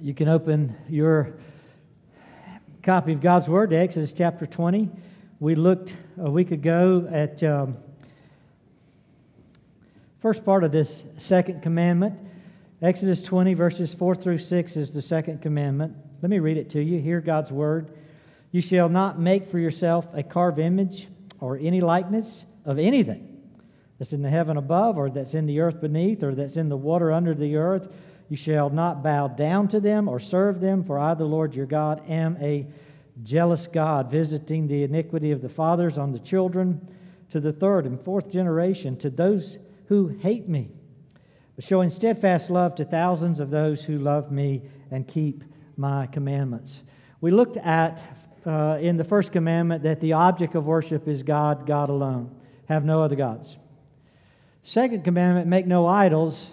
You can open your copy of God's Word to Exodus chapter 20. We looked a week ago at um, first part of this second commandment. Exodus 20, verses 4 through 6 is the second commandment. Let me read it to you. Hear God's Word. You shall not make for yourself a carved image or any likeness of anything that's in the heaven above, or that's in the earth beneath, or that's in the water under the earth you shall not bow down to them or serve them, for I, the Lord your God, am a jealous God, visiting the iniquity of the fathers on the children to the third and fourth generation, to those who hate me, but showing steadfast love to thousands of those who love me and keep my commandments. We looked at uh, in the first commandment that the object of worship is God, God alone. Have no other gods. Second commandment, make no idols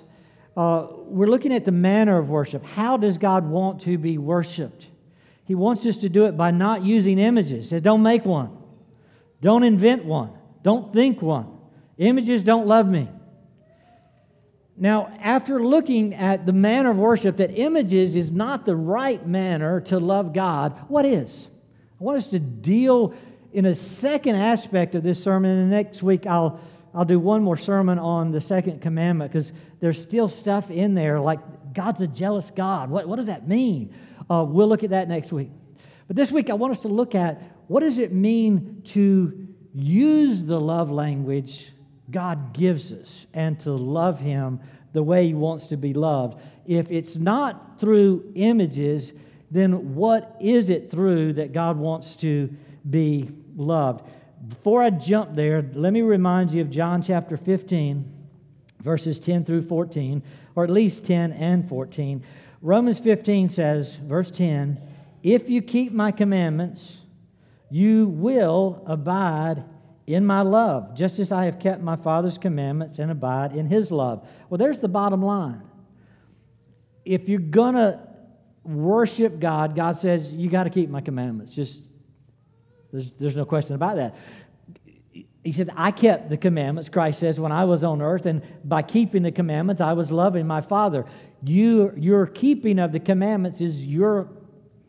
uh, we're looking at the manner of worship. How does God want to be worshiped? He wants us to do it by not using images. He says, don't make one, don't invent one, don't think one. Images don't love me. Now, after looking at the manner of worship, that images is not the right manner to love God, what is? I want us to deal in a second aspect of this sermon, and next week I'll I'll do one more sermon on the second commandment because there's still stuff in there like God's a jealous God. What, what does that mean? Uh, we'll look at that next week. But this week, I want us to look at what does it mean to use the love language God gives us and to love Him the way He wants to be loved. If it's not through images, then what is it through that God wants to be loved? Before I jump there, let me remind you of John chapter 15, verses 10 through 14, or at least 10 and 14. Romans 15 says, verse 10, If you keep my commandments, you will abide in my love, just as I have kept my Father's commandments and abide in his love. Well, there's the bottom line. If you're going to worship God, God says, you got to keep my commandments. Just there's, there's no question about that. He said, I kept the commandments, Christ says, when I was on earth, and by keeping the commandments, I was loving my Father. You, your keeping of the commandments is your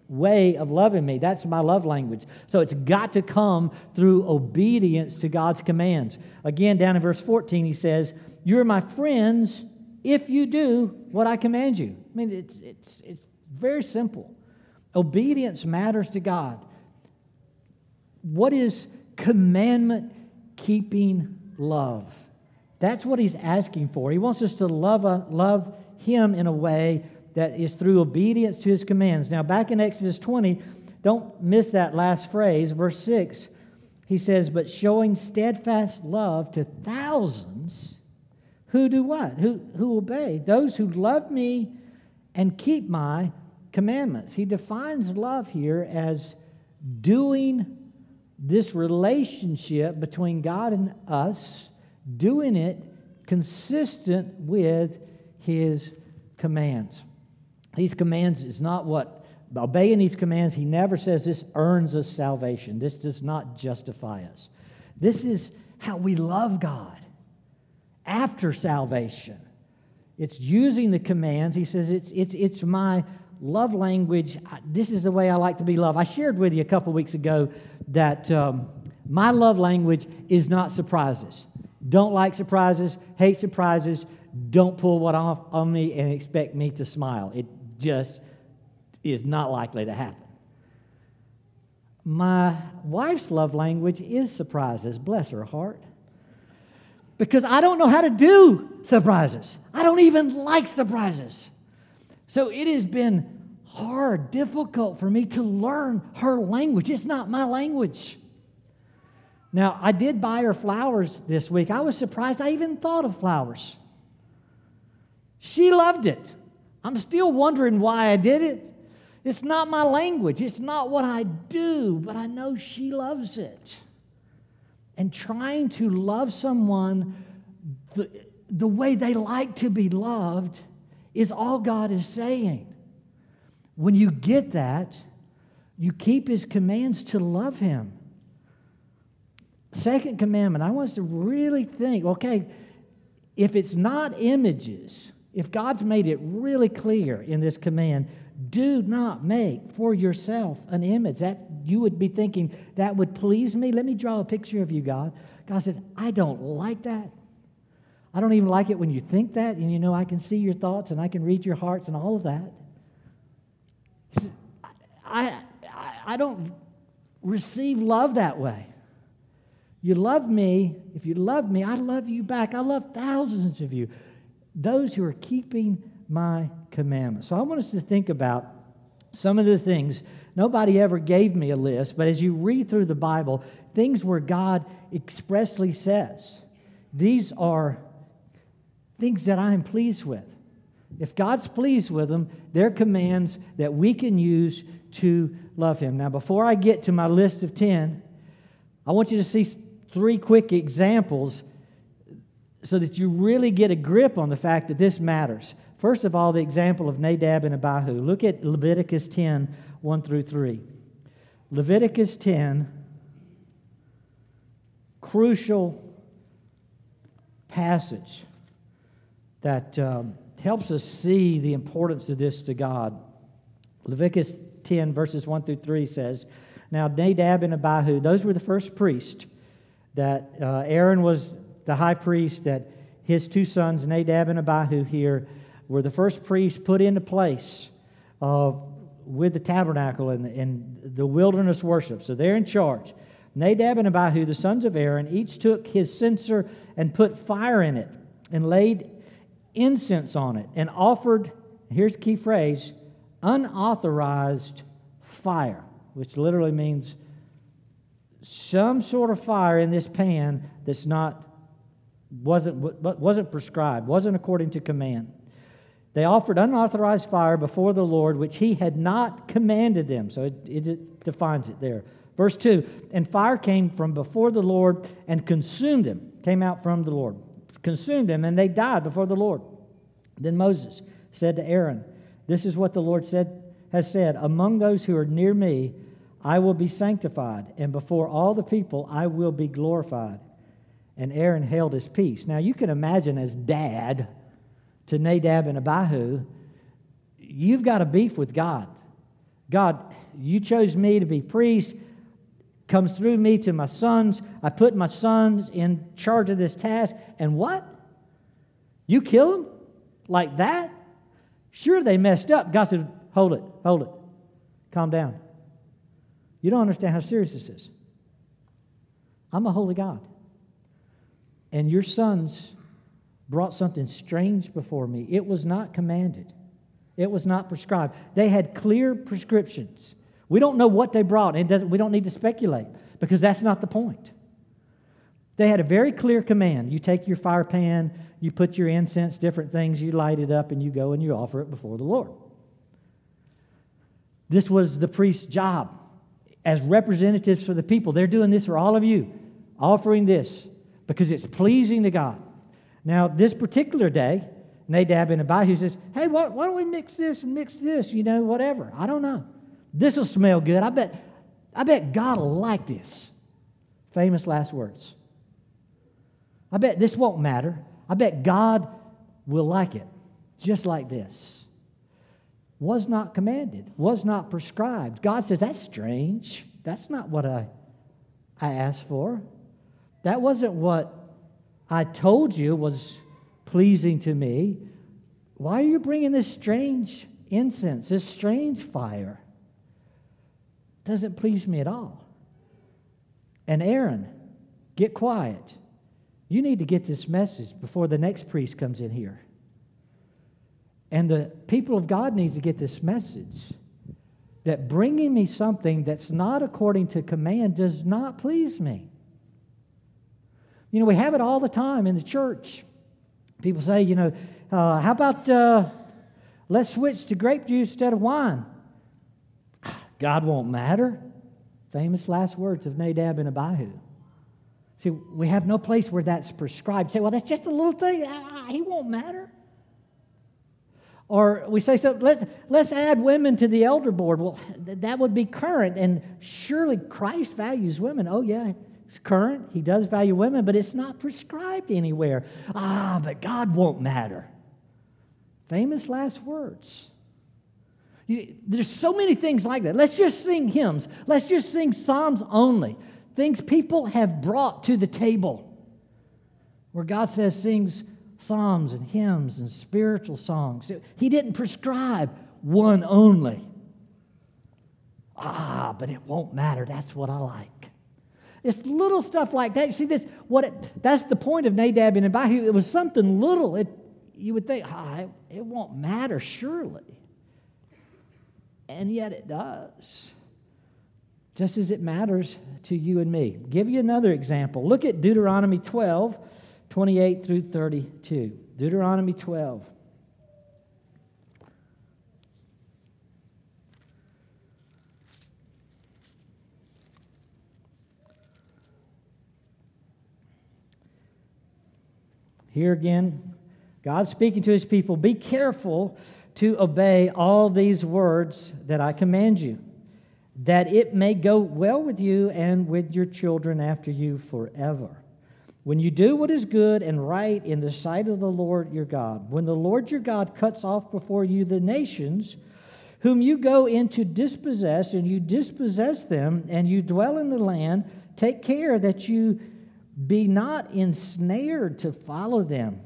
way of loving me. That's my love language. So it's got to come through obedience to God's commands. Again, down in verse 14, he says, You're my friends if you do what I command you. I mean, it's, it's, it's very simple. Obedience matters to God what is commandment keeping love? That's what he's asking for. He wants us to love, a, uh, love him in a way that is through obedience to his commands. Now, back in Exodus 20, don't miss that last phrase, verse 6. He says, But showing steadfast love to thousands who do what? Who, who obey? Those who love me and keep my commandments. He defines love here as doing this relationship between God and us, doing it consistent with His commands. These commands is not what, obeying these commands, He never says this earns us salvation. This does not justify us. This is how we love God after salvation. It's using the commands. He says, it's, it's, it's my love language, this is the way I like to be loved. I shared with you a couple weeks ago that um, my love language is not surprises. Don't like surprises, hate surprises, don't pull one off on me and expect me to smile. It just is not likely to happen. My wife's love language is surprises, bless her heart. Because I don't know how to do surprises. I don't even like surprises. So it has been hard, difficult for me to learn her language. It's not my language. Now, I did buy her flowers this week. I was surprised I even thought of flowers. She loved it. I'm still wondering why I did it. It's not my language, it's not what I do, but I know she loves it. And trying to love someone the, the way they like to be loved is all God is saying. When you get that, you keep his commands to love him. Second commandment, I want us to really think okay, if it's not images, if God's made it really clear in this command, do not make for yourself an image that you would be thinking that would please me. Let me draw a picture of you, God. God says, I don't like that. I don't even like it when you think that, and you know I can see your thoughts and I can read your hearts and all of that. I, I, I don't receive love that way. You love me. If you love me, I love you back. I love thousands of you, those who are keeping my commandments. So I want us to think about some of the things. Nobody ever gave me a list, but as you read through the Bible, things where God expressly says, these are things that I am pleased with. If God's pleased with them, they're commands that we can use to love Him. Now, before I get to my list of 10, I want you to see three quick examples so that you really get a grip on the fact that this matters. First of all, the example of Nadab and Abihu. Look at Leviticus 10 1 through 3. Leviticus 10, crucial passage that um, helps us see the importance of this to God. Leviticus 10, verses 1 through 3 says, Now Nadab and Abihu, those were the first priests that uh, Aaron was the high priest, that his two sons, Nadab and Abihu, here, were the first priests put into place with the tabernacle and, and the wilderness worship. So they're in charge. Nadab and Abihu, the sons of Aaron, each took his censer and put fire in it and laid incense on it and offered, here's key phrase, unauthorized fire, which literally means some sort of fire in this pan that's not wasn't wasn't prescribed, wasn't according to command. They offered unauthorized fire before the Lord, which he had not commanded them. So it, it defines it there. Verse 2 And fire came from before the Lord and consumed them, came out from the Lord, consumed them, and they died before the Lord. Then Moses said to Aaron, This is what the Lord said, has said Among those who are near me, I will be sanctified, and before all the people, I will be glorified. And Aaron held his peace. Now you can imagine as dad, to Nadab and Abihu, you've got a beef with God. God, you chose me to be priest, comes through me to my sons. I put my sons in charge of this task. And what? You kill them like that? Sure, they messed up. God said, Hold it, hold it, calm down. You don't understand how serious this is. I'm a holy God. And your sons brought something strange before me. It was not commanded, it was not prescribed. They had clear prescriptions. We don't know what they brought, and we don't need to speculate because that's not the point. They had a very clear command. You take your fire pan, you put your incense, different things, you light it up, and you go and you offer it before the Lord. This was the priest's job as representatives for the people. They're doing this for all of you, offering this because it's pleasing to God. Now, this particular day, Nadab and Abihu says, Hey, why, don't we mix this and mix this? You know, whatever. I don't know. This will smell good. I bet, I bet God will like this. Famous last words. I bet this won't matter. I bet God will like it just like this. Was not commanded, was not prescribed. God says, That's strange. That's not what I, I asked for. That wasn't what I told you was pleasing to me. Why are you bringing this strange incense, this strange fire? Doesn't please me at all. And Aaron, get quiet. You need to get this message before the next priest comes in here. And the people of God needs to get this message that bringing me something that's not according to command does not please me. You know, we have it all the time in the church. People say, you know, uh, how about uh, let's switch to grape juice instead of wine? God won't matter. Famous last words of Nadab and Abihu. See, we have no place where that's prescribed. Say, well, that's just a little thing. Ah, he won't matter. Or we say, so let's, let's add women to the elder board. Well, that would be current, and surely Christ values women. Oh, yeah, it's current. He does value women, but it's not prescribed anywhere. Ah, but God won't matter. Famous last words. See, there's so many things like that. Let's just sing hymns. Let's just sing psalms only. Things people have brought to the table. Where God says sings psalms and hymns and spiritual songs. He didn't prescribe one only. Ah, but it won't matter. That's what I like. It's little stuff like that. You see this? What? It, that's the point of Nadab and Abihu. It was something little. It, you would think, ah, it, it won't matter, surely. And yet it does. Just as it matters to you and me. Give you another example. Look at Deuteronomy 12, 28 through 32. Deuteronomy 12. Here again, God speaking to his people Be careful to obey all these words that I command you, that it may go well with you and with your children after you forever. When you do what is good and right in the sight of the Lord your God, when the Lord your God cuts off before you the nations whom you go in to dispossess, and you dispossess them, and you dwell in the land, take care that you be not ensnared to follow them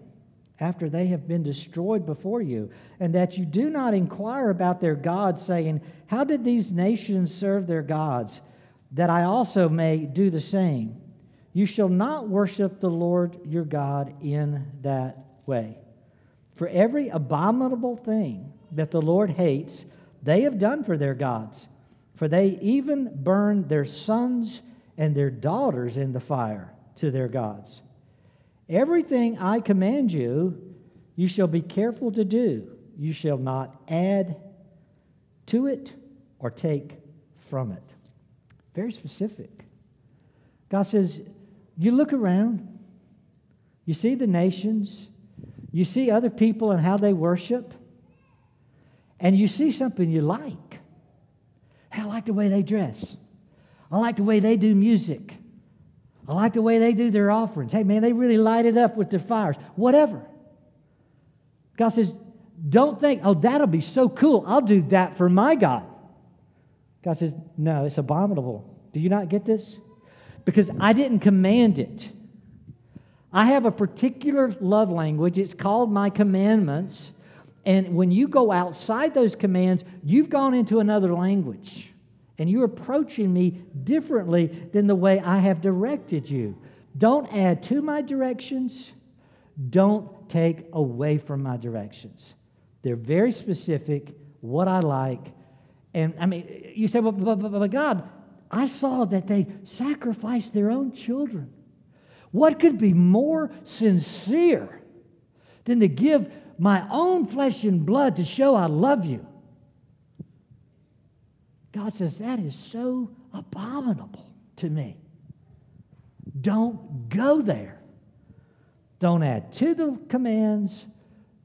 after they have been destroyed before you, and that you do not inquire about their gods, saying, How did these nations serve their gods? That I also may do the same. You shall not worship the Lord your God in that way. For every abominable thing that the Lord hates, they have done for their gods. For they even burn their sons and their daughters in the fire to their gods. Everything I command you, you shall be careful to do. You shall not add to it or take from it. Very specific. God says, You look around, you see the nations, you see other people and how they worship, and you see something you like. Hey, I like the way they dress, I like the way they do music. I like the way they do their offerings. Hey, man, they really light it up with their fires. Whatever. God says, don't think, oh, that'll be so cool. I'll do that for my God. God says, no, it's abominable. Do you not get this? Because I didn't command it. I have a particular love language. It's called my commandments. And when you go outside those commands, you've gone into another language and you're approaching me differently than the way I have directed you. Don't add to my directions, don't take away from my directions. They're very specific, what I like. And I mean, you say, well, but, but, but God, I saw that they sacrificed their own children. What could be more sincere than to give my own flesh and blood to show I love you? God says, That is so abominable to me. Don't go there. Don't add to the commands.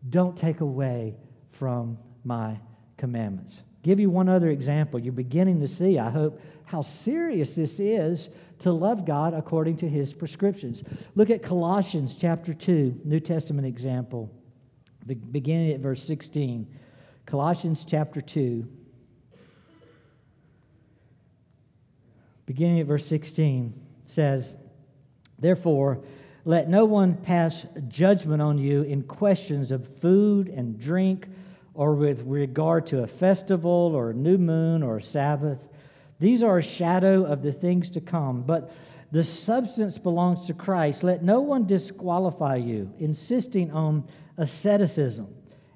Don't take away from my commandments. Give you one other example. You're beginning to see, I hope, how serious this is to love God according to his prescriptions. Look at Colossians chapter 2, New Testament example, beginning at verse 16. Colossians chapter 2. Beginning at verse 16, says, Therefore, let no one pass judgment on you in questions of food and drink, or with regard to a festival, or a new moon, or a Sabbath. These are a shadow of the things to come, but the substance belongs to Christ. Let no one disqualify you, insisting on asceticism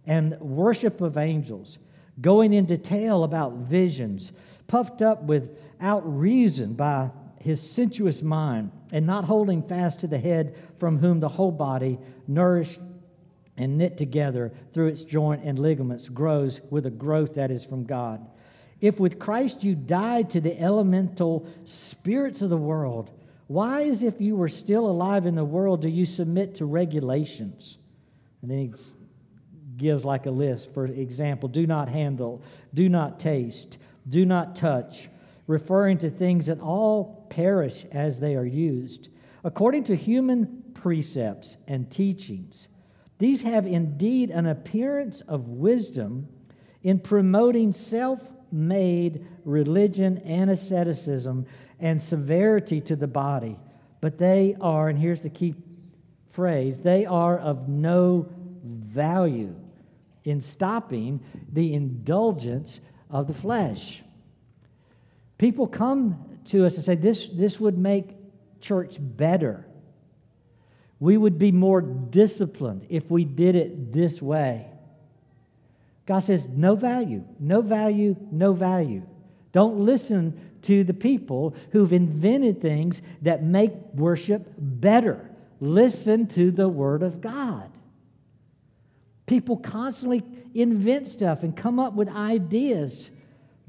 and worship of angels, going in detail about visions, puffed up without reason by his sensuous mind, and not holding fast to the head, from whom the whole body, nourished and knit together through its joint and ligaments, grows with a growth that is from God. If with Christ you died to the elemental spirits of the world, why, as if you were still alive in the world, do you submit to regulations? And then he gives like a list. For example, do not handle, do not taste, do not touch referring to things that all perish as they are used, according to human precepts and teachings, These have indeed an appearance of wisdom in promoting self made religion and asceticism and severity to the body. But they are, and here's the key phrase they are of no value in stopping the indulgence of the flesh. People come to us and say, This, this would make church better. We would be more disciplined if we did it this way. God says, no value, no value, no value. Don't listen to the people who've invented things that make worship better. Listen to the Word of God. People constantly invent stuff and come up with ideas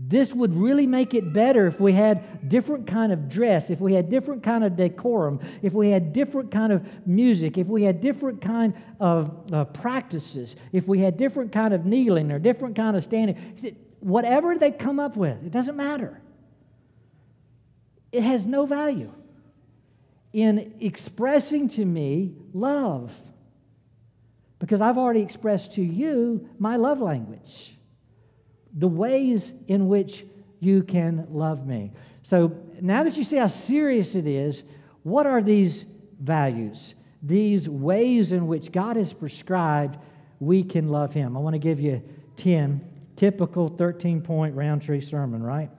this would really make it better if we had different kind of dress, if we had different kind of decorum, if we had different kind of music, if we had different kind of uh, practices, if we had different kind of kneeling or different kind of standing. Whatever they come up with, it doesn't matter. It has no value in expressing to me love because I've already expressed to you my love language the ways in which you can love me. So now that you see how serious it is, what are these values? These ways in which God has prescribed we can love Him. I want to give you 10 typical 13 point Rowntree sermon, right?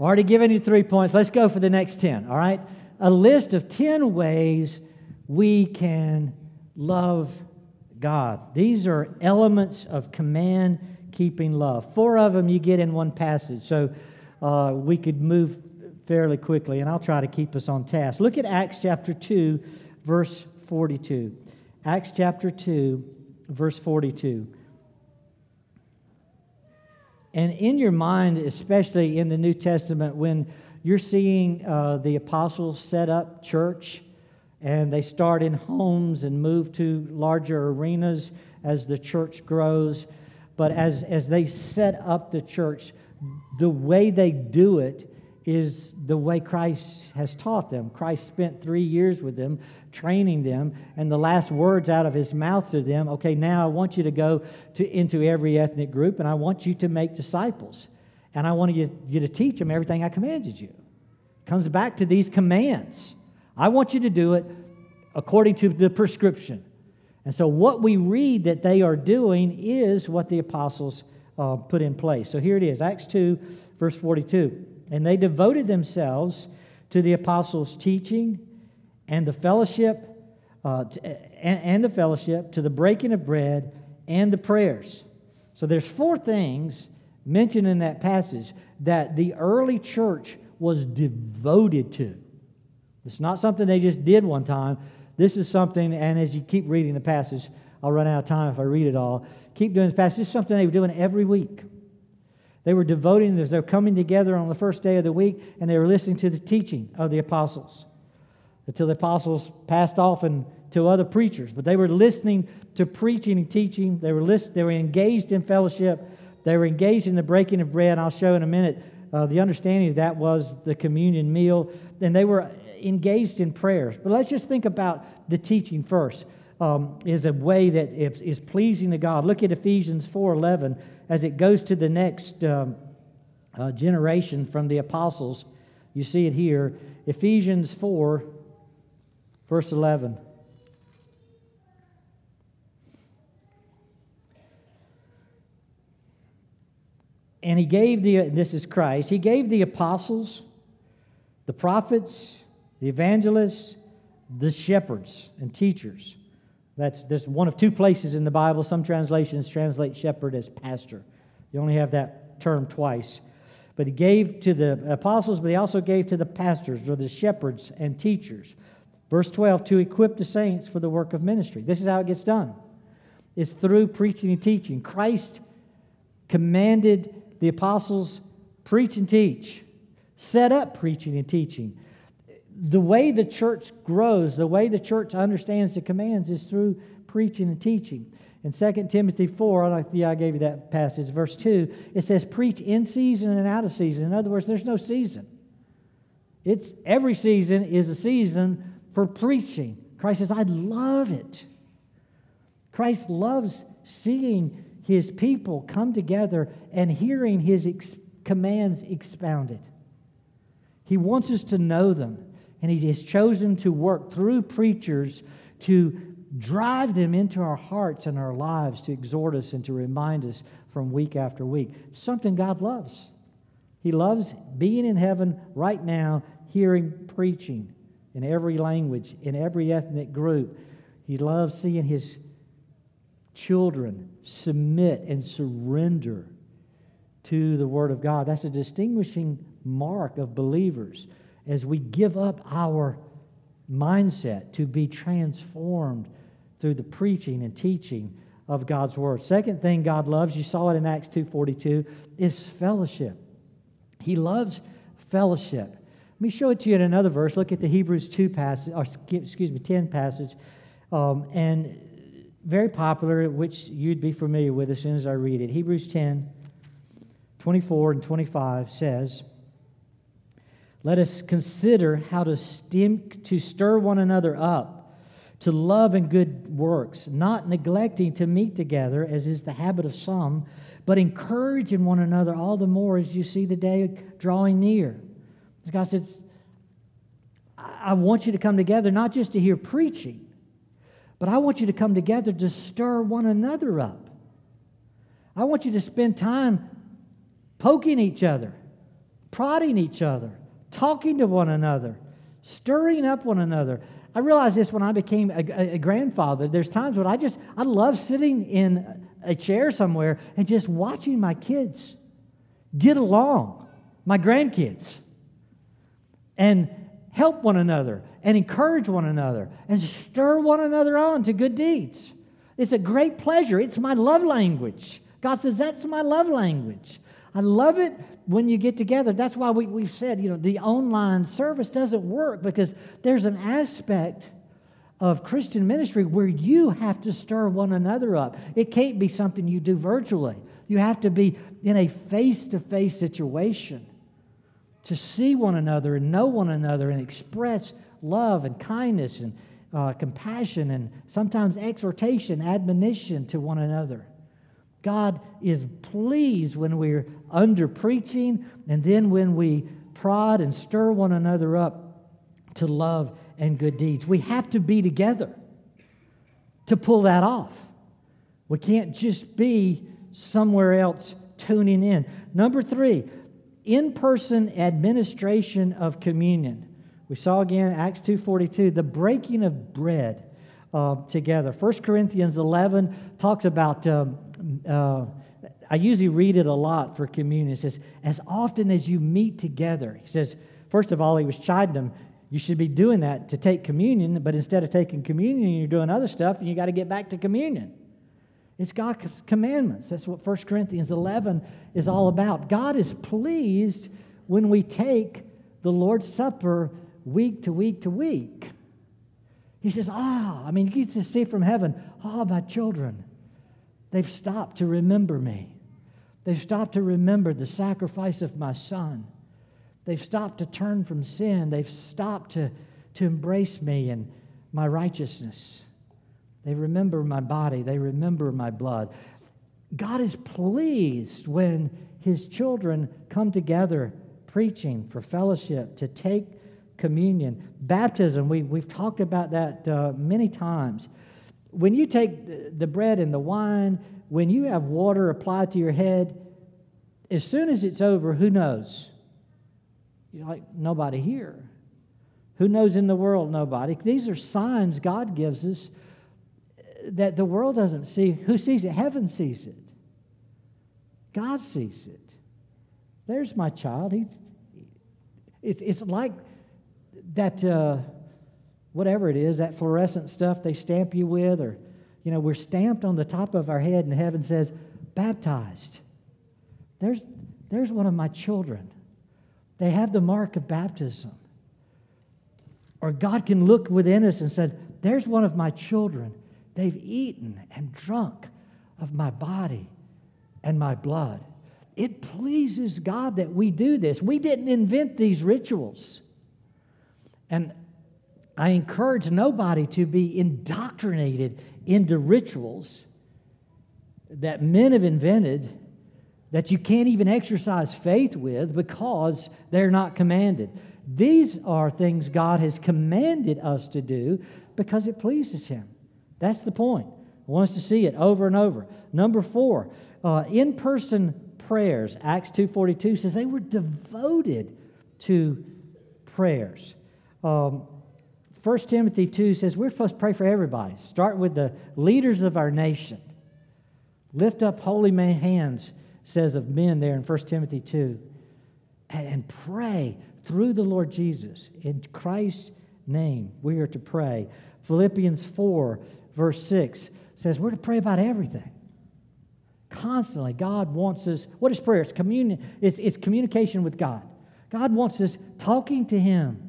Already given you three points. Let's go for the next 10, all right? A list of 10 ways we can love God. These are elements of command keeping love. Four of them you get in one passage, so uh, we could move fairly quickly, and I'll try to keep us on task. Look at Acts chapter 2, verse 42. Acts chapter 2, verse 42. And in your mind, especially in the New Testament, when you're seeing uh, the apostles set up church and they start in homes and move to larger arenas as the church grows, but as, as they set up the church, the way they do it is the way Christ has taught them. Christ spent three years with them, training them, and the last words out of his mouth to them okay, now I want you to go to, into every ethnic group, and I want you to make disciples. And I want you, you to teach them everything I commanded you. Comes back to these commands. I want you to do it according to the prescription. And so, what we read that they are doing is what the apostles uh, put in place. So, here it is Acts 2, verse 42. And they devoted themselves to the apostles' teaching and the fellowship, uh, and, and the fellowship, to the breaking of bread and the prayers. So, there's four things mentioned in that passage that the early church was devoted to. It's not something they just did one time. This is something, and as you keep reading the passage, I'll run out of time if I read it all. Keep doing this passage. This is something they were doing every week. They were devoting, this. they were coming together on the first day of the week, and they were listening to the teaching of the apostles until the apostles passed off and to other preachers. But they were listening to preaching and teaching. They were, list, they were engaged in fellowship. They were engaged in the breaking of bread. I'll show in a minute uh, the understanding that was the communion meal. And they were engaged in prayers. But let's just think about the teaching first. Um, is a way that is pleasing to God. Look at Ephesians 4:11 as it goes to the next um, uh, generation from the apostles. You see it here, Ephesians 4, verse 11. And he gave the, this is Christ, he gave the apostles, the prophets, the evangelists, the shepherds and teachers. That's, that's one of two places in the Bible. Some translations translate shepherd as pastor. You only have that term twice. But he gave to the apostles, but he also gave to the pastors or the shepherds and teachers. Verse 12, to equip the saints for the work of ministry. This is how it gets done it's through preaching and teaching. Christ commanded the apostles preach and teach, set up preaching and teaching the way the church grows, the way the church understands the commands is through preaching and teaching. In 2 Timothy 4, I, yeah, I gave you that passage, verse 2, it says, Preach in season and out of season. In other words, there's no season. It's every season is a season for preaching. Christ says, I love it. Christ loves seeing his people come together and hearing his ex- commands expounded. He wants us to know them, and he has chosen to work through preachers to drive them into our hearts and our lives to exhort us and to remind us from week after week. something God loves. He loves being in heaven right now, hearing preaching in every language, in every ethnic group. He loves seeing his children submit and surrender to the Word of God. That's a distinguishing mark of believers as we give up our mindset to be transformed through the preaching and teaching of God's word. Second thing God loves, you saw it in Acts 2:42, is fellowship. He loves fellowship. Let me show it to you in another verse. Look at the Hebrews 2 passage, or excuse me, 10 passage, um, and very popular, which you'd be familiar with as soon as I read it. Hebrews 10, 24 and 25 says, Let us consider how to, to stir one another up to love and good works, not neglecting to meet together, as is the habit of some, but encouraging one another all the more as you see the day drawing near. As God says, I want you to come together not just to hear preaching, but I want you to come together to stir one another up. I want you to spend time poking each other, prodding each other, talking to one another, stirring up one another. I realized this when I became a, a, grandfather. There's times when I just, I love sitting in a chair somewhere and just watching my kids get along, my grandkids, and help one another and encourage one another and stir one another on to good deeds. It's a great pleasure. It's my love language. God says, that's my love language. I love it when you get together. That's why we, we've said, you know, the online service doesn't work because there's an aspect of Christian ministry where you have to stir one another up. It can't be something you do virtually. You have to be in a face to face situation to see one another and know one another and express love and kindness and uh, compassion and sometimes exhortation, admonition to one another. God is pleased when we're under preaching and then when we prod and stir one another up to love and good deeds. We have to be together to pull that off. We can't just be somewhere else tuning in. Number three, in person administration of communion. We saw again Acts 2:42, the breaking of bread uh, together. 1 Corinthians 11 talks about um, uh, I usually read it a lot for communion. It says, as often as you meet together. He says, first of all, he was chiding them. You should be doing that to take communion, but instead of taking communion, you're doing other stuff, and you got to get back to communion. It's God's commandments. That's what 1 Corinthians 11 is all about. God is pleased when we take the Lord's Supper week to week to week. He says, Ah, I mean, you get to see from heaven, ah, oh, my children, They've stopped to remember me. They've stopped to remember the sacrifice of my son. They've stopped to turn from sin. They've stopped to, to embrace me and my righteousness. They remember my body. They remember my blood. God is pleased when his children come together preaching for fellowship, to take communion. Baptism, we, we've talked about that uh, many times when you take the bread and the wine, when you have water applied to your head, as soon as it's over, who knows? You're like, nobody here. Who knows in the world? Nobody. These are signs God gives us that the world doesn't see. Who sees it? Heaven sees it. God sees it. There's my child. He's, it's, it's like that. Uh, whatever it is, that fluorescent stuff they stamp you with, or, you know, we're stamped on the top of our head, and heaven says, baptized. There's, there's one of my children. They have the mark of baptism. Or God can look within us and say, There's one of my children. They've eaten and drunk of my body and my blood. It pleases God that we do this. We didn't invent these rituals. And I encourage nobody to be indoctrinated into rituals that men have invented that you can't even exercise faith with because they're not commanded. These are things God has commanded us to do because it pleases Him. That's the point. I want us to see it over and over. Number four, uh, in-person prayers. Acts 2.42 says they were devoted to prayers. Um, 1 Timothy 2 says we're supposed to pray for everybody. Start with the leaders of our nation. Lift up holy hands, says of men there in 1 Timothy 2. And pray through the Lord Jesus. In Christ's name, we are to pray. Philippians 4, verse 6 says we're to pray about everything. Constantly, God wants us. What is prayer? It's, communion, it's, it's communication with God. God wants us talking to Him.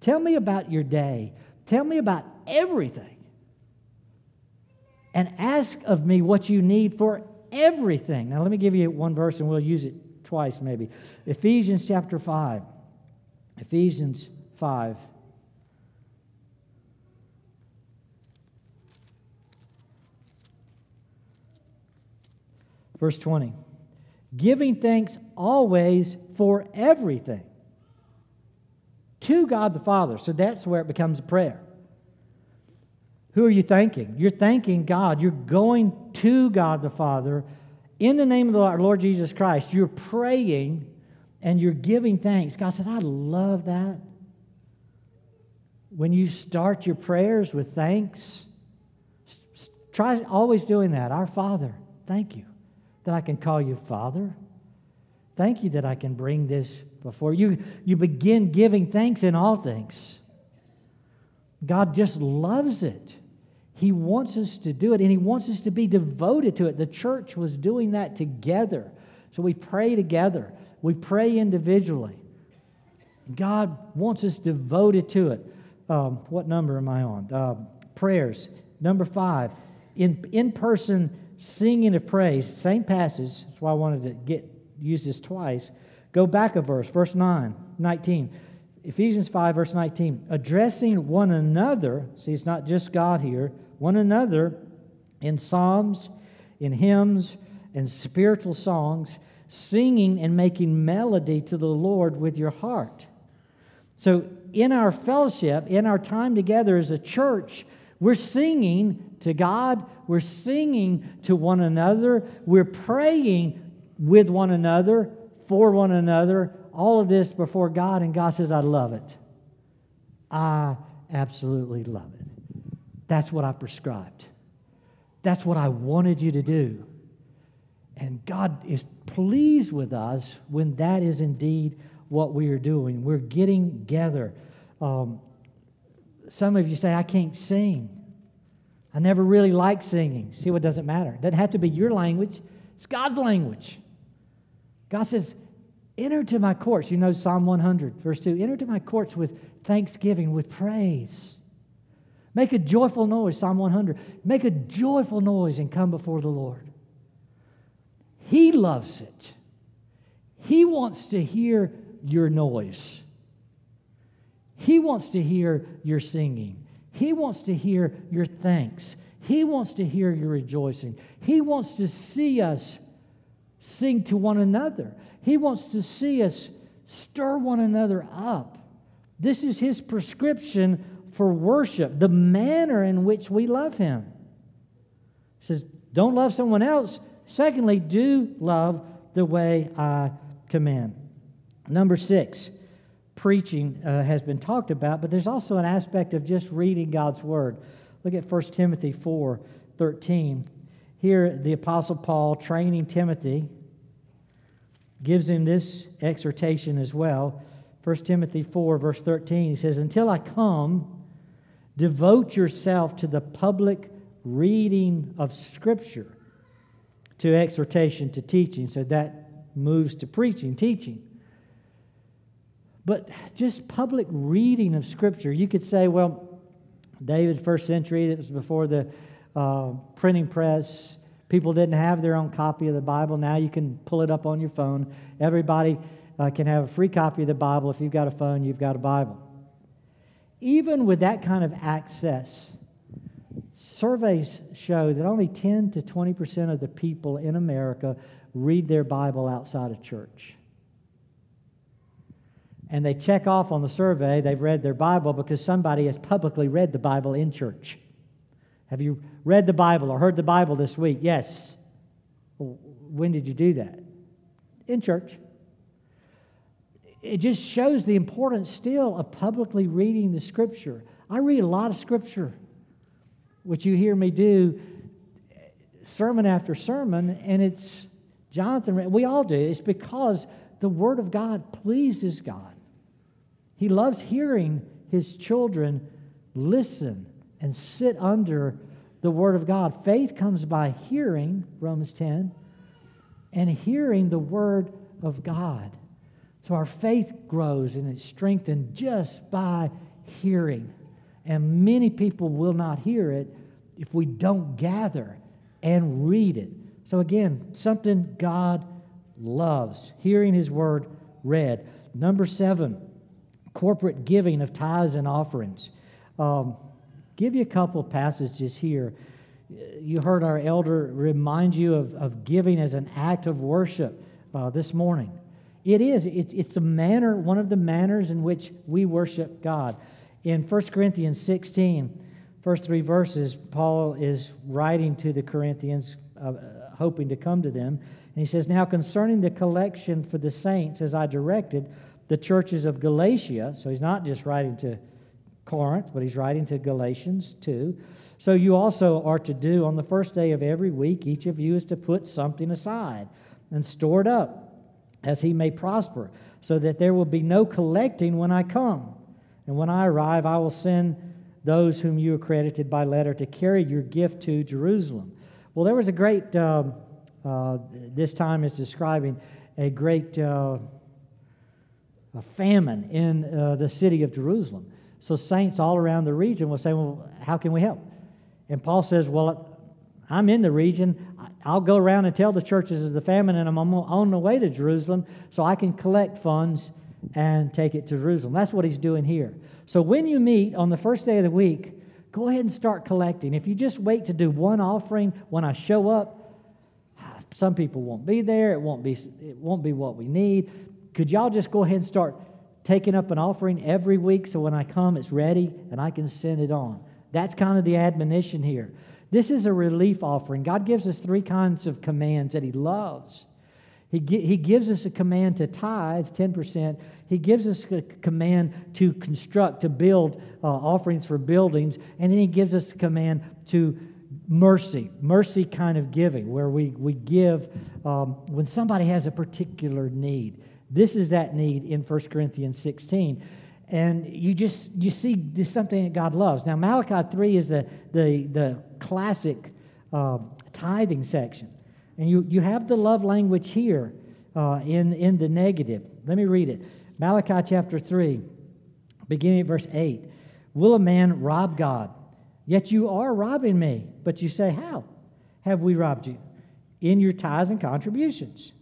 Tell me about your day. Tell me about everything. And ask of me what you need for everything. Now, let me give you one verse and we'll use it twice maybe. Ephesians chapter 5. Ephesians 5. Verse 20. Giving thanks always for everything to God the Father. So that's where it becomes a prayer. Who are you thanking? You're thanking God. You're going to God the Father in the name of Lord, Lord Jesus Christ. You're praying and you're giving thanks. God said, I love that. When you start your prayers with thanks, try always doing that. Our Father, thank you that I can call you Father. Thank you that I can bring this before you. You begin giving thanks in all things. God just loves it. He wants us to do it, and He wants us to be devoted to it. The church was doing that together. So we pray together, we pray individually. God wants us devoted to it. Um, what number am I on? Uh, prayers. Number five, in, in person singing of praise, same passage. That's why I wanted to get use this twice. Go back a verse, verse 9, 19. Ephesians 5, verse 19. Addressing one another, see, it's not just God here, one another in psalms, in hymns, and spiritual songs, singing and making melody to the Lord with your heart. So, in our fellowship, in our time together as a church, we're singing to God, we're singing to one another, we're praying with one another, for one another, all of this before God, and God says, I love it. I absolutely love it. That's what I prescribed. That's what I wanted you to do. And God is pleased with us when that is indeed what we are doing. We're getting together. Um, some of you say, I can't sing. I never really liked singing. See what doesn't matter. It doesn't have to be your language, it's God's language. God says, Enter to my courts. You know Psalm 100, verse 2. Enter to my courts with thanksgiving, with praise. Make a joyful noise, Psalm 100. Make a joyful noise and come before the Lord. He loves it. He wants to hear your noise. He wants to hear your singing. He wants to hear your thanks. He wants to hear your rejoicing. He wants to see us sing to one another. He wants to see us stir one another up. This is His prescription for worship, the manner in which we love Him. He says, Don't love someone else. Secondly, do love the way I command. Number six, preaching uh, has been talked about, but there's also an aspect of just reading God's Word. Look at 1 Timothy 4 13. Here, the Apostle Paul training Timothy gives him this exhortation as well. 1 Timothy 4, verse 13, he says, Until I come, devote yourself to the public reading of Scripture, to exhortation, to teaching. So that moves to preaching, teaching. But just public reading of Scripture, you could say, well, David, first century, that was before the uh, printing press. People didn't have their own copy of the Bible. Now you can pull it up on your phone. Everybody uh, can have a free copy of the Bible. If you've got a phone, you've got a Bible. even with that kind of access, surveys show that only 10 to 20% of the people in America read their Bible outside of church. And they check off on the survey they've read their Bible because somebody has publicly read the Bible in church. Have you read the Bible or heard the Bible this week? Yes. When did you do that? In church. It just shows the importance still of publicly reading the Scripture. I read a lot of Scripture, which you hear me do sermon after sermon, and it's Jonathan, we all do. It's because the Word of God pleases God. He loves hearing His children listen and sit under the Word of God. Faith comes by hearing, Romans 10, and hearing the Word of God. So our faith grows and it's strengthened just by hearing. And many people will not hear it if we don't gather and read it. So, again, something God loves hearing His Word read. Number seven, corporate giving of tithes and offerings. Um, give you a couple passages here. You heard our elder remind you of, of giving as an act of worship uh, this morning. It is. It, it's the manner, one of the manners in which we worship God. In 1 Corinthians 16, first three verses, Paul is writing to the Corinthians, uh, hoping to come to them. And he says, Now concerning the collection for the saints, as I directed, the churches of Galatia, so he's not just writing to Corinth, but he's writing to Galatians too. So you also are to do on the first day of every week, each of you is to put something aside and store it up as he may prosper, so that there will be no collecting when I come. And when I arrive, I will send those whom you accredited by letter to carry your gift to Jerusalem. Well, there was a great, uh, uh, this time is describing a great uh, a famine in uh, the city of Jerusalem. So saints all around the region will say, Well, how can we help? And Paul says, Well, I'm in the region. I'll go around and tell the churches of the famine, and I'm on the way to Jerusalem so I can collect funds and take it to Jerusalem. That's what he's doing here. So when you meet on the first day of the week, go ahead and start collecting. If you just wait to do one offering when I show up, some people won't be there. It won't be, it won't be what we need. Could y'all just go ahead and start taking up an offering every week so when I come it's ready and I can send it on? That's kind of the admonition here. This is a relief offering. God gives us three kinds of commands that He loves. He, he gives us a command to tithe 10%. He gives us a command to construct, to build uh, offerings for buildings. And then He gives us a command to mercy, mercy kind of giving, where we, we give um, when somebody has a particular need. This is that need in 1 Corinthians 16 and you just you see this something that god loves. Now malachi 3 is the the, the classic uh, tithing section. And you, you have the love language here uh, in, in the negative. Let me read it. Malachi chapter 3 beginning at verse 8 will a man rob god? Yet you are robbing me but you say how have we robbed you? In your tithes and contributions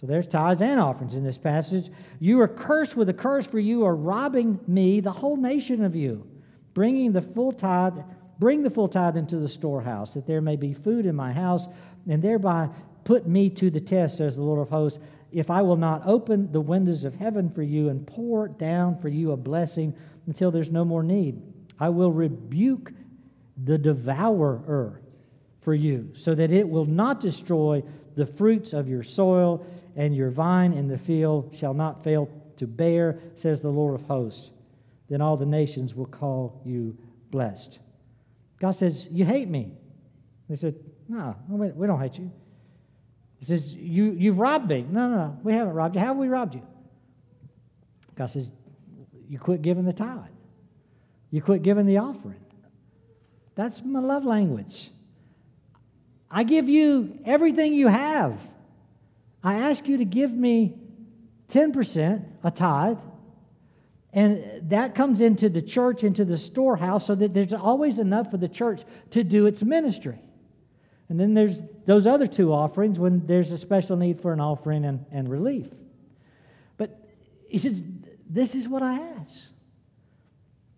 so there's tithes and offerings in this passage. You are cursed with a curse, for you are robbing me, the whole nation of you, bringing the full tithe, bring the full tithe into the storehouse, that there may be food in my house, and thereby put me to the test, says the Lord of hosts, if I will not open the windows of heaven for you and pour down for you a blessing until there's no more need. I will rebuke the devourer for you, so that it will not destroy the fruits of your soil and your vine in the field shall not fail to bear, says the Lord of hosts. Then all the nations will call you blessed. God says, You hate me. They said, No, we don't hate you. He says, you, You've robbed me. No, no, no, we haven't robbed you. How have we robbed you? God says, You quit giving the tithe, you quit giving the offering. That's my love language. I give you everything you have. I ask you to give me 10%, a tithe, and that comes into the church, into the storehouse, so that there's always enough for the church to do its ministry. And then there's those other two offerings when there's a special need for an offering and, and relief. But he says, This is what I ask.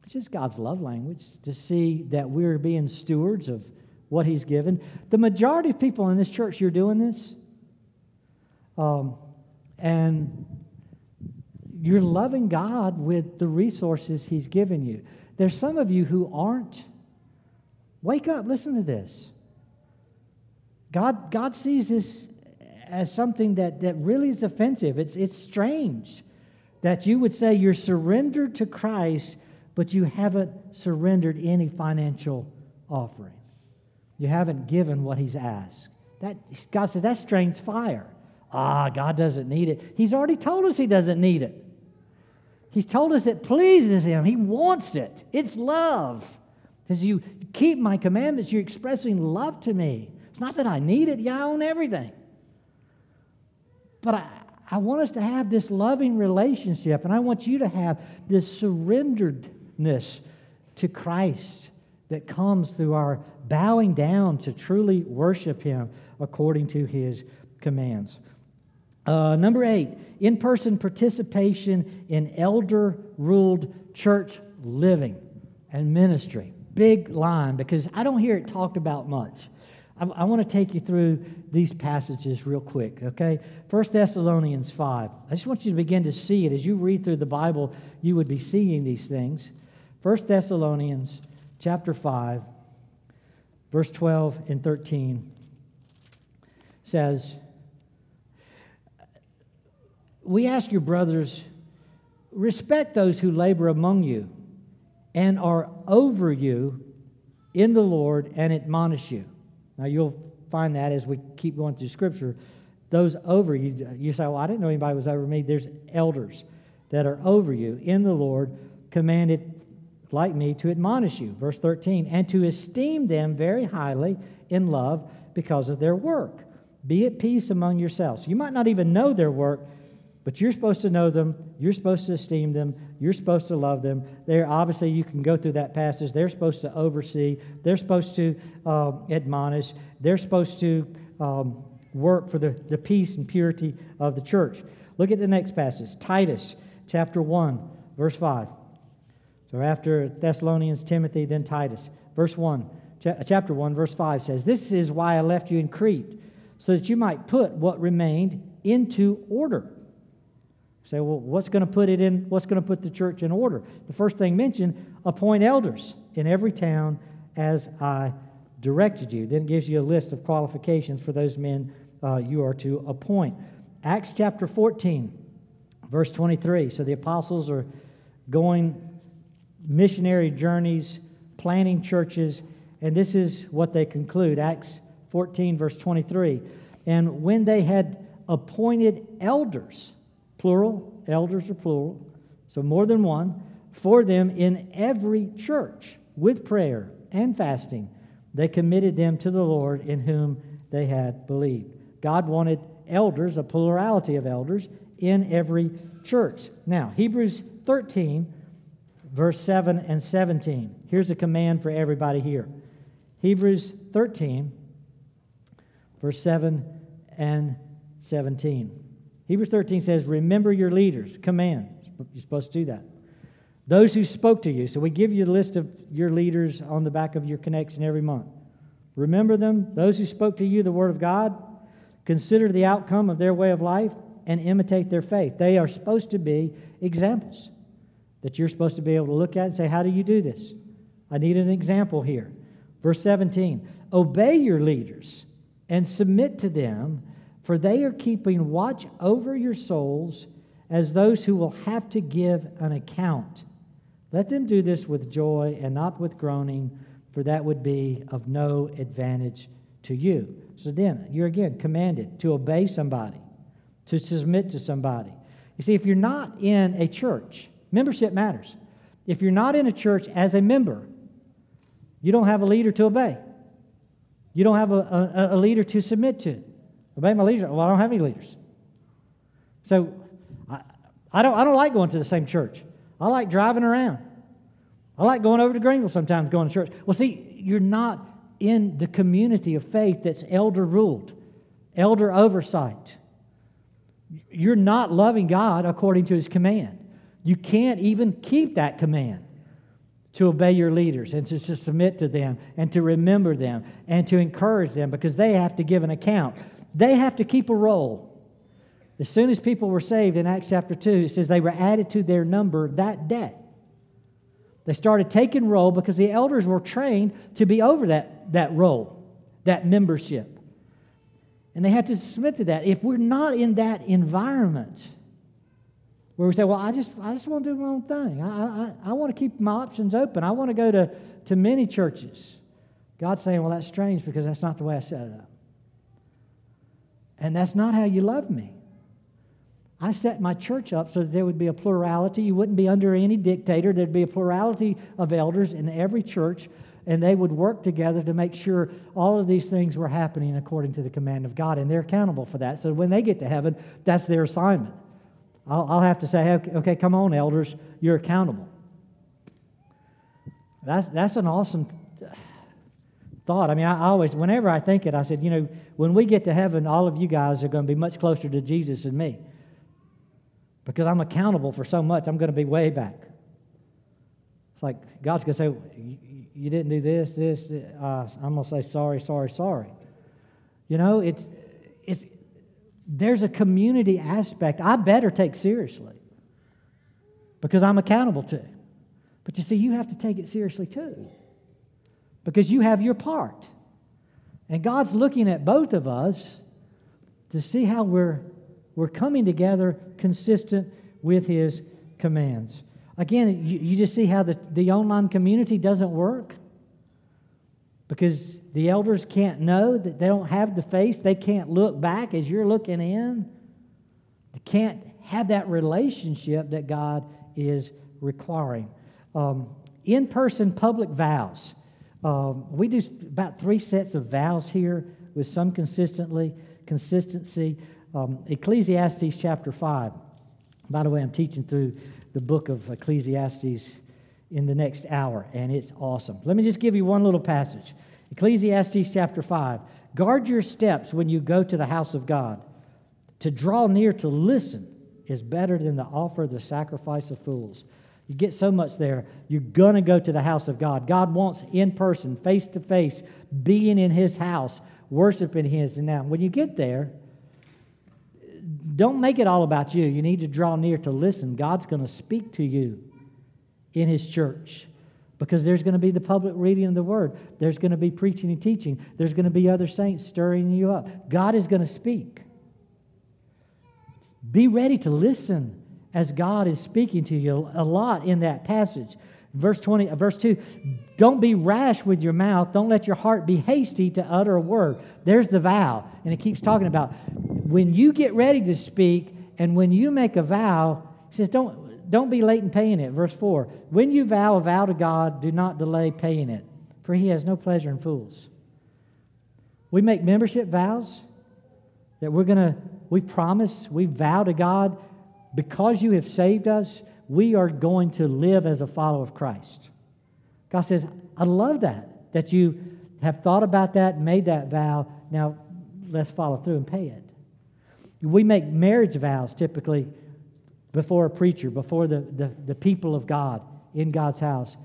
It's just God's love language to see that we're being stewards of what He's given. The majority of people in this church, you're doing this. Um, and you're loving God with the resources He's given you. There's some of you who aren't. Wake up, listen to this. God, God sees this as something that, that really is offensive. It's, it's strange that you would say you're surrendered to Christ, but you haven't surrendered any financial offering. You haven't given what He's asked. That, God says that's strange fire. Ah, God doesn't need it. He's already told us He doesn't need it. He's told us it pleases Him. He wants it. It's love. As you keep my commandments, you're expressing love to me. It's not that I need it. Yeah, I own everything. But I, I want us to have this loving relationship, and I want you to have this surrenderedness to Christ that comes through our bowing down to truly worship Him according to His commands. Uh, number eight, in person participation in elder ruled church living and ministry. Big line because I don't hear it talked about much. I, I want to take you through these passages real quick, okay? First Thessalonians 5. I just want you to begin to see it. As you read through the Bible, you would be seeing these things. First Thessalonians chapter 5, verse 12 and 13 says, we ask your brothers, respect those who labor among you and are over you in the Lord and admonish you. Now, you'll find that as we keep going through Scripture. Those over you, you say, Well, I didn't know anybody was over me. There's elders that are over you in the Lord, commanded like me to admonish you. Verse 13, and to esteem them very highly in love because of their work. Be at peace among yourselves. You might not even know their work, but you're supposed to know them. You're supposed to esteem them. You're supposed to love them. They're obviously, you can go through that passage. They're supposed to oversee. They're supposed to uh, admonish. They're supposed to um, work for the, the peace and purity of the church. Look at the next passage Titus chapter 1, verse 5. So after Thessalonians, Timothy, then Titus. Verse 1, chapter 1, verse 5 says, This is why I left you in Crete, so that you might put what remained into order say, well, what's going to put it in? What's going to put the church in order? The first thing mentioned: appoint elders in every town as I directed you. Then gives you a list of qualifications for those men uh, you are to appoint. Acts chapter 14, verse 23. So the apostles are going missionary journeys, planting churches, and this is what they conclude. Acts 14, verse 23. And when they had appointed elders, plural, elders are plural, so more than one, for them in every church with prayer and fasting. They committed them to the Lord in whom they had believed. God wanted elders, a plurality of elders, in every church. Now, Hebrews 13, verse 7 and 17. Here's a command for everybody here. Hebrews 13, verse 7 and 17. Hebrews 13 says, Remember your leaders. Command. You're supposed to do that. Those who spoke to you. So we give you the list of your leaders on the back of your connection every month. Remember them, those who spoke to you the word of God. Consider the outcome of their way of life and imitate their faith. They are supposed to be examples that you're supposed to be able to look at and say, How do you do this? I need an example here. Verse 17 Obey your leaders and submit to them for they are keeping watch over your souls as those who will have to give an account. Let them do this with joy and not with groaning, for that would be of no advantage to you. So then, you're again commanded to obey somebody, to submit to somebody. You see, if you're not in a church, membership matters. If you're not in a church as a member, you don't have a leader to obey. You don't have a, a, a leader to submit to. Obey my leaders. Well, I don't have any leaders. So I, I, don't, I don't like going to the same church. I like driving around. I like going over to Greenville sometimes, going to church. Well, see, you're not in the community of faith that's elder ruled, elder oversight. You're not loving God according to his command. You can't even keep that command. to obey your leaders and to, to submit to them and to remember them and to encourage them because they have to give an account. They have to keep a roll. As soon as people were saved in Acts chapter 2, it says they were added to their number that day. They started taking roll because the elders were trained to be over that, that roll, that membership. And they had to submit to that. If we're not in that environment, where we say, well, I just, I just want to do my own thing. I, I, I want to keep my options open. I want to go to, to many churches. God's saying, well, that's strange because that's not the way I set it up. And that's not how you love me. I set my church up so that there would be a plurality. You wouldn't be under any dictator. There'd be a plurality of elders in every church, and they would work together to make sure all of these things were happening according to the command of God, and they're accountable for that. So when they get to heaven, that's their assignment. I'll, I'll have to say, okay, come on, elders, you're accountable. That's, that's an awesome thought. I mean, I always, whenever I think it, I said, you know, when we get to heaven, all of you guys are going to be much closer to Jesus than me. Because I'm accountable for so much, I'm going to be way back. It's like God's going to say, you didn't do this, this. Uh, I'm going to say, sorry, sorry, sorry. You know, it's, it's, there's a community aspect I better take seriously because I'm accountable to. But you see, you have to take it seriously too because you have your part. And God's looking at both of us to see how we're, we're coming together consistent with His commands. Again, you, you just see how the, the online community doesn't work because the elders can't know that they don't have the face. They can't look back as you're looking in. They can't have that relationship that God is requiring. Um, in person public vows. Um, we do about three sets of vows here with some consistently consistency. Um, Ecclesiastes chapter 5. By the way, I'm teaching through the book of Ecclesiastes in the next hour, and it's awesome. Let me just give you one little passage Ecclesiastes chapter 5. Guard your steps when you go to the house of God. To draw near to listen is better than to offer the sacrifice of fools. You get so much there. You're going to go to the house of God. God wants in person, face to face, being in His house, worshiping His. And now, when you get there, don't make it all about you. You need to draw near to listen. God's going to speak to you in His church because there's going to be the public reading of the word. There's going to be preaching and teaching. There's going to be other saints stirring you up. God is going to speak. Be ready to listen as God is speaking to you a lot in that passage. Verse 20, uh, verse 2, don't be rash with your mouth. Don't let your heart be hasty to utter a word. There's the vow. And it keeps talking about when you get ready to speak and when you make a vow, he says, don't, don't be late in paying it. Verse 4 When you vow a vow to God, do not delay paying it, for he has no pleasure in fools. We make membership vows that we're going to, we promise, we vow to God, because you have saved us, we are going to live as a follower of Christ. God says, I love that, that you have thought about that, made that vow. Now, let's follow through and pay it. We make marriage vows typically before a preacher, before the, the, the people of God in God's house.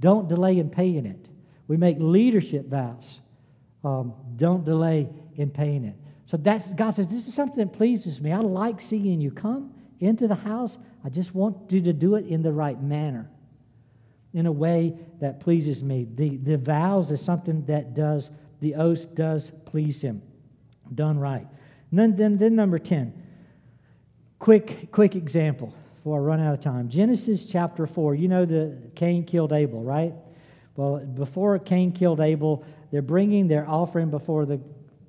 Don't delay in paying it. We make leadership vows. Um, don't delay in paying it. So that's God says, This is something that pleases me. I like seeing you come into the house. I just want you to do it in the right manner, in a way that pleases me. The, the vows is something that does, the oath does please him. Done right. And then, then, then number 10 Quick, quick example before I run out of time. Genesis chapter 4. You know that Cain killed Abel, right? Well, before Cain killed Abel, they're bringing their offering before the,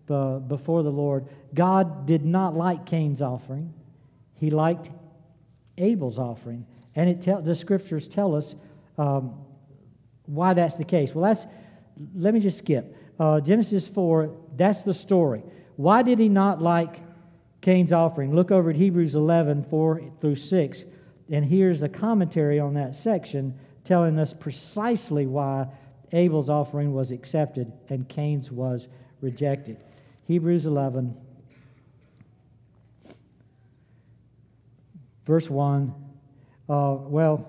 uh, before the Lord. God did not like Cain's offering, he liked Abel's offering. And it the scriptures tell us um, why that's the case. Well, that's, let me just skip. Uh, Genesis 4, that's the story. Why did he not like Cain's offering. Look over at Hebrews 11, 4 through 6, and here's a commentary on that section telling us precisely why Abel's offering was accepted and Cain's was rejected. Hebrews 11, verse 1. Uh, well,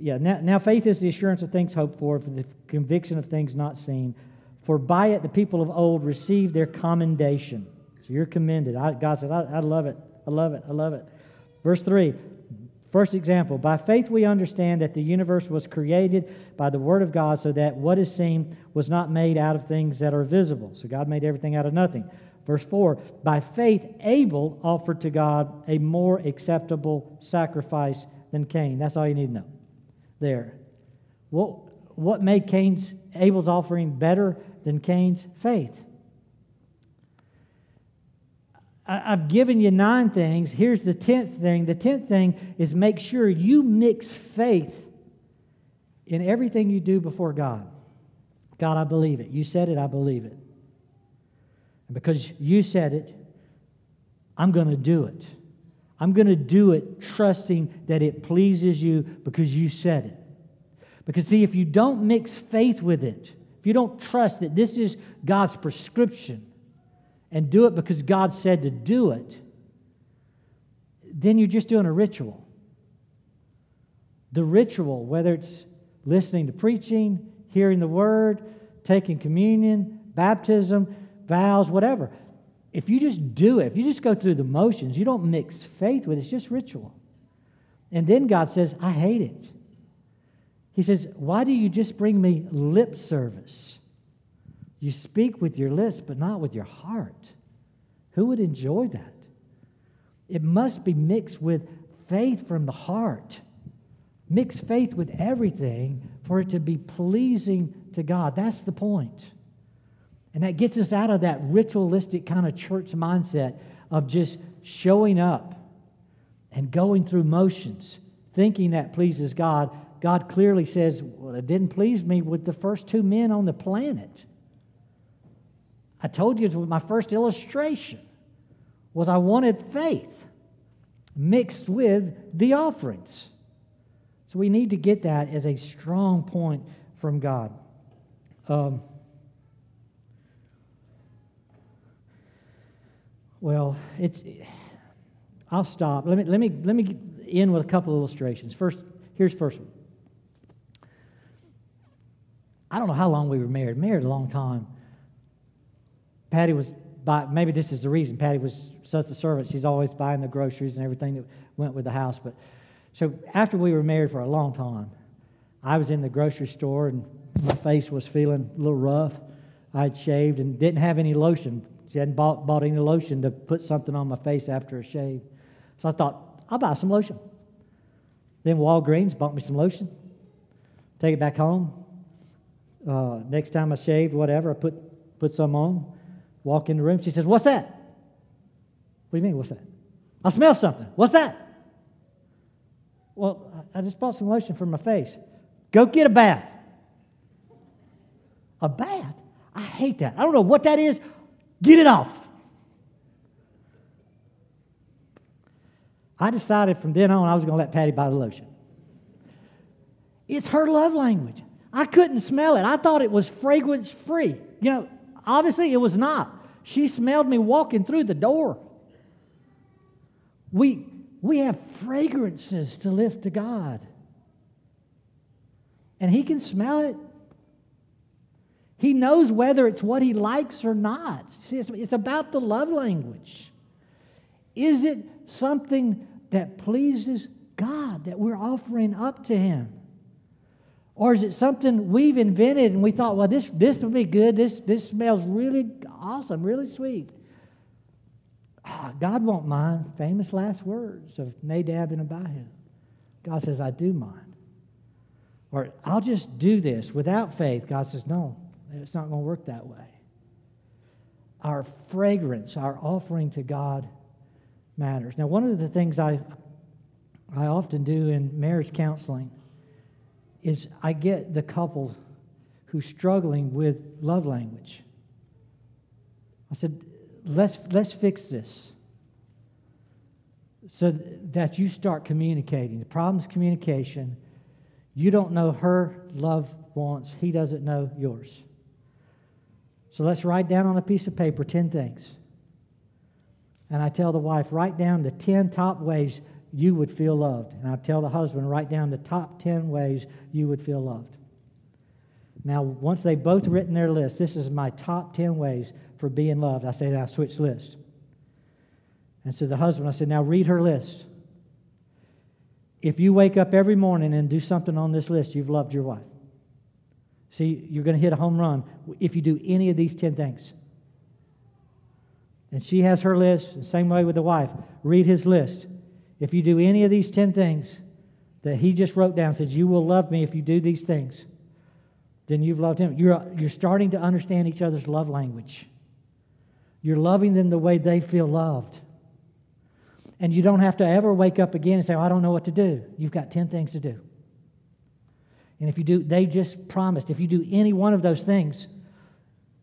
Yeah, now, now faith is the assurance of things hoped for, for the conviction of things not seen. For by it the people of old received their commendation. So you're commended. I, God said, I, I love it. I love it. I love it. Verse 3 First example, by faith we understand that the universe was created by the Word of God, so that what is seen was not made out of things that are visible. So God made everything out of nothing. Verse 4 By faith Abel offered to God a more acceptable sacrifice than Cain. That's all you need to know there. What, what made Cain's Abel's offering better than Cain's faith? I've given you nine things. Here's the tenth thing. The tenth thing is make sure you mix faith in everything you do before God. God, I believe it. You said it, I believe it. And because you said it, I'm going to do it. I'm going to do it trusting that it pleases you because you said it. Because, see, if you don't mix faith with it, if you don't trust that this is God's prescription, and do it because God said to do it, then you're just doing a ritual. The ritual, whether it's listening to preaching, hearing the word, taking communion, baptism, vows, whatever. If you just do it, if you just go through the motions, you don't mix faith with it, it's just ritual. And then God says, I hate it. He says, Why do you just bring me lip service? You speak with your lips, but not with your heart. Who would enjoy that? It must be mixed with faith from the heart. Mix faith with everything for it to be pleasing to God. That's the point. And that gets us out of that ritualistic kind of church mindset of just showing up and going through motions, thinking that pleases God. God clearly says, Well, it didn't please me with the first two men on the planet. I told you my first illustration was I wanted faith mixed with the offerings. So we need to get that as a strong point from God. Um, well, it's. I'll stop. Let me let me let me end with a couple of illustrations. First, here's first one. I don't know how long we were married. Married a long time. Patty was by, maybe this is the reason Patty was such a servant. She's always buying the groceries and everything that went with the house. But so after we were married for a long time, I was in the grocery store and my face was feeling a little rough. I had shaved and didn't have any lotion. She hadn't bought, bought any lotion to put something on my face after a shave. So I thought, I'll buy some lotion. Then Walgreens bought me some lotion. Take it back home. Uh, next time I shaved, whatever, I put, put some on. Walk in the room. She says, What's that? What do you mean, what's that? I smell something. What's that? Well, I just bought some lotion for my face. Go get a bath. A bath? I hate that. I don't know what that is. Get it off. I decided from then on I was going to let Patty buy the lotion. It's her love language. I couldn't smell it. I thought it was fragrance free. You know, Obviously, it was not. She smelled me walking through the door. We, we have fragrances to lift to God. And He can smell it. He knows whether it's what He likes or not. See, it's, it's about the love language. Is it something that pleases God that we're offering up to Him? Or is it something we've invented and we thought, well, this, this would be good. This, this smells really awesome, really sweet. Ah, God won't mind. Famous last words of Nadab and Abihu. God says, I do mind. Or I'll just do this without faith. God says, no, it's not going to work that way. Our fragrance, our offering to God matters. Now, one of the things I, I often do in marriage counseling is I get the couple who's struggling with love language. I said, let's, let's fix this so that you start communicating. The problem's communication. You don't know her love wants, he doesn't know yours. So let's write down on a piece of paper 10 things. And I tell the wife, write down the 10 top ways you would feel loved. And I tell the husband, write down the top 10 ways you would feel loved. Now, once they've both written their list, this is my top 10 ways for being loved. I say, now switch list. And so the husband, I said, now read her list. If you wake up every morning and do something on this list, you've loved your wife. See, you're going to hit a home run if you do any of these 10 things. And she has her list, the same way with the wife. Read his list. If you do any of these 10 things that he just wrote down, says, You will love me if you do these things, then you've loved him. You're, you're starting to understand each other's love language. You're loving them the way they feel loved. And you don't have to ever wake up again and say, oh, I don't know what to do. You've got 10 things to do. And if you do, they just promised, if you do any one of those things,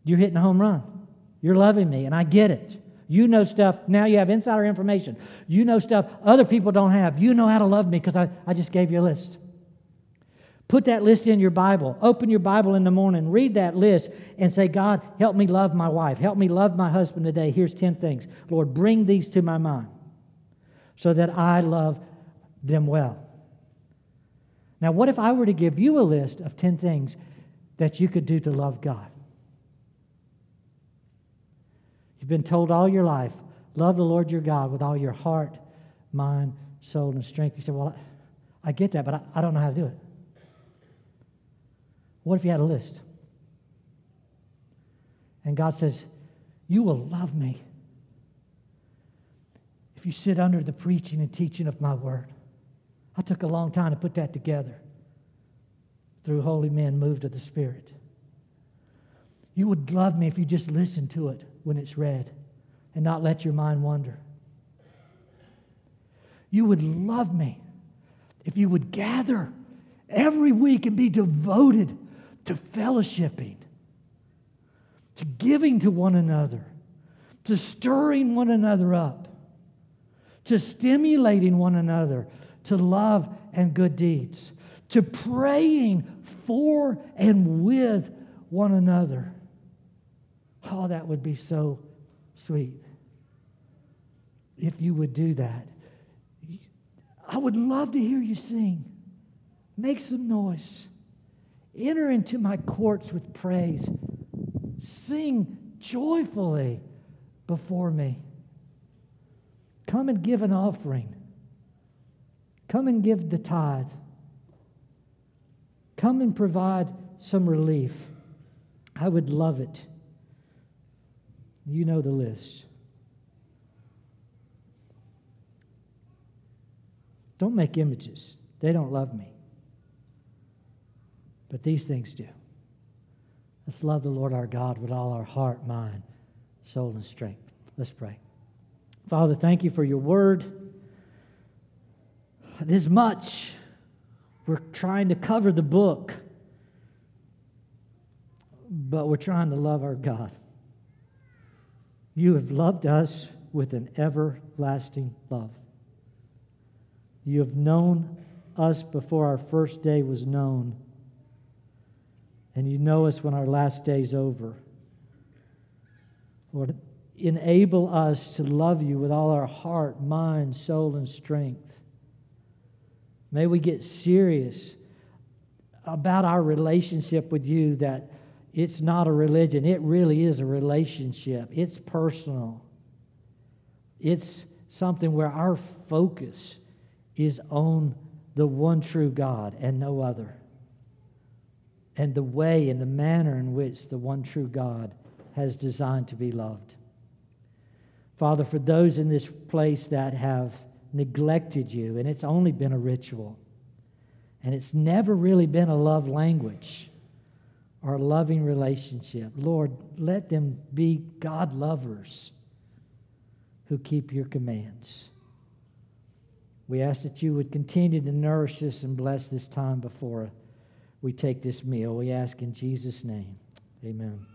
you're hitting a home run. You're loving me, and I get it. You know stuff, now you have insider information. You know stuff other people don't have. You know how to love me because I, I just gave you a list. Put that list in your Bible. Open your Bible in the morning, read that list, and say, God, help me love my wife. Help me love my husband today. Here's 10 things. Lord, bring these to my mind so that I love them well. Now, what if I were to give you a list of 10 things that you could do to love God? You've been told all your life, love the Lord your God with all your heart, mind, soul, and strength. You say, Well, I get that, but I, I don't know how to do it. What if you had a list? And God says, You will love me if you sit under the preaching and teaching of my word. I took a long time to put that together through holy men moved of the Spirit. You would love me if you just listened to it when it's read and not let your mind wander. You would love me if you would gather every week and be devoted to fellowshipping, to giving to one another, to stirring one another up, to stimulating one another to love and good deeds, to praying for and with one another. Oh, that would be so sweet if you would do that. I would love to hear you sing. Make some noise. Enter into my courts with praise. Sing joyfully before me. Come and give an offering. Come and give the tithe. Come and provide some relief. I would love it. You know the list. Don't make images, they don't love me. But these things do. Let's love the Lord our God with all our heart, mind, soul, and strength. Let's pray. Father, thank you for your word. This much. We're trying to cover the book, but we're trying to love our God. You have loved us with an everlasting love. You have known us before our first day was known and you know us when our last day's over. Lord, enable us to love you with all our heart, mind, soul, and strength. May we get serious about our relationship with you that it's not a religion, it really is a relationship. It's personal. It's something where our focus is on the one true God and no other and the way and the manner in which the one true God has designed to be loved. Father, for those in this place that have neglected you, and it's only been a ritual, and it's never really been a love language or a loving relationship, Lord, let them be God lovers who keep your commands. We ask that you would continue to nourish us and bless this time before we take this meal. We ask in Jesus' name. Amen.